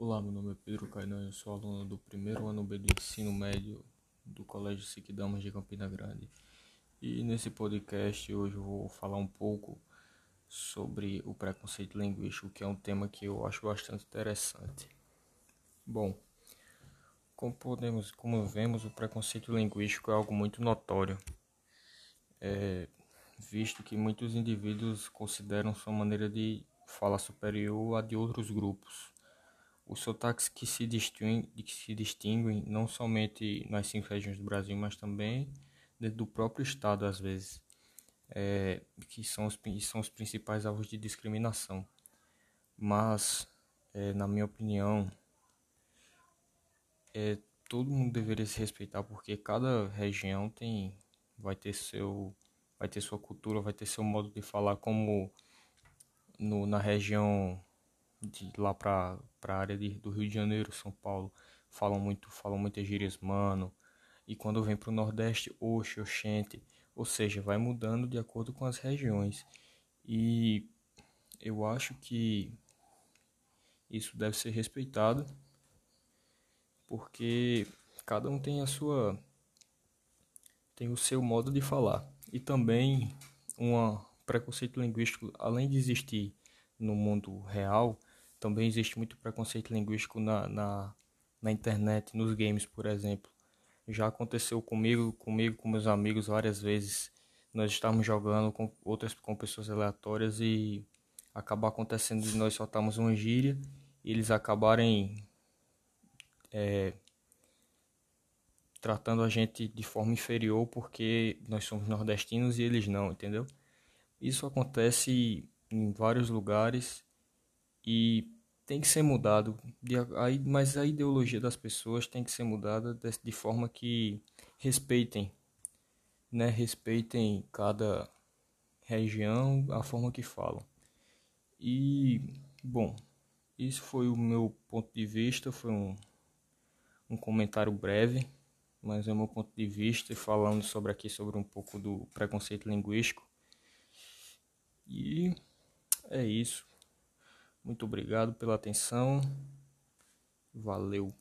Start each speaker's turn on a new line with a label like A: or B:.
A: Olá, meu nome é Pedro Cainan, eu sou aluno do primeiro ano B do ensino médio do Colégio Siquidamas de Campina Grande. E nesse podcast hoje eu vou falar um pouco sobre o preconceito linguístico, que é um tema que eu acho bastante interessante. Bom, como podemos, como vemos, o preconceito linguístico é algo muito notório, é, visto que muitos indivíduos consideram sua maneira de falar superior à de outros grupos os sotaques que se, distinguem, que se distinguem não somente nas cinco regiões do Brasil, mas também dentro do próprio estado, às vezes, é, que são os, são os principais alvos de discriminação. Mas, é, na minha opinião, é, todo mundo deveria se respeitar, porque cada região tem, vai ter seu, vai ter sua cultura, vai ter seu modo de falar, como no, na região de lá para a área de, do Rio de Janeiro, São Paulo, falam muito, falam muitas gírias mano. E quando vem para o Nordeste, oxe, oxente. Ou seja, vai mudando de acordo com as regiões. E eu acho que isso deve ser respeitado, porque cada um tem a sua tem o seu modo de falar. E também um preconceito linguístico, além de existir no mundo real, também existe muito preconceito linguístico na, na, na internet, nos games, por exemplo. Já aconteceu comigo, comigo, com meus amigos várias vezes. Nós estávamos jogando com outras com pessoas aleatórias e acabar acontecendo de nós soltarmos uma gíria e eles acabarem é, tratando a gente de forma inferior porque nós somos nordestinos e eles não, entendeu? Isso acontece em vários lugares e tem que ser mudado. Mas a ideologia das pessoas tem que ser mudada de forma que respeitem, né? Respeitem cada região, a forma que falam. E, bom, isso foi o meu ponto de vista, foi um, um comentário breve, mas é o meu ponto de vista falando sobre aqui sobre um pouco do preconceito linguístico. E é isso. Muito obrigado pela atenção. Valeu.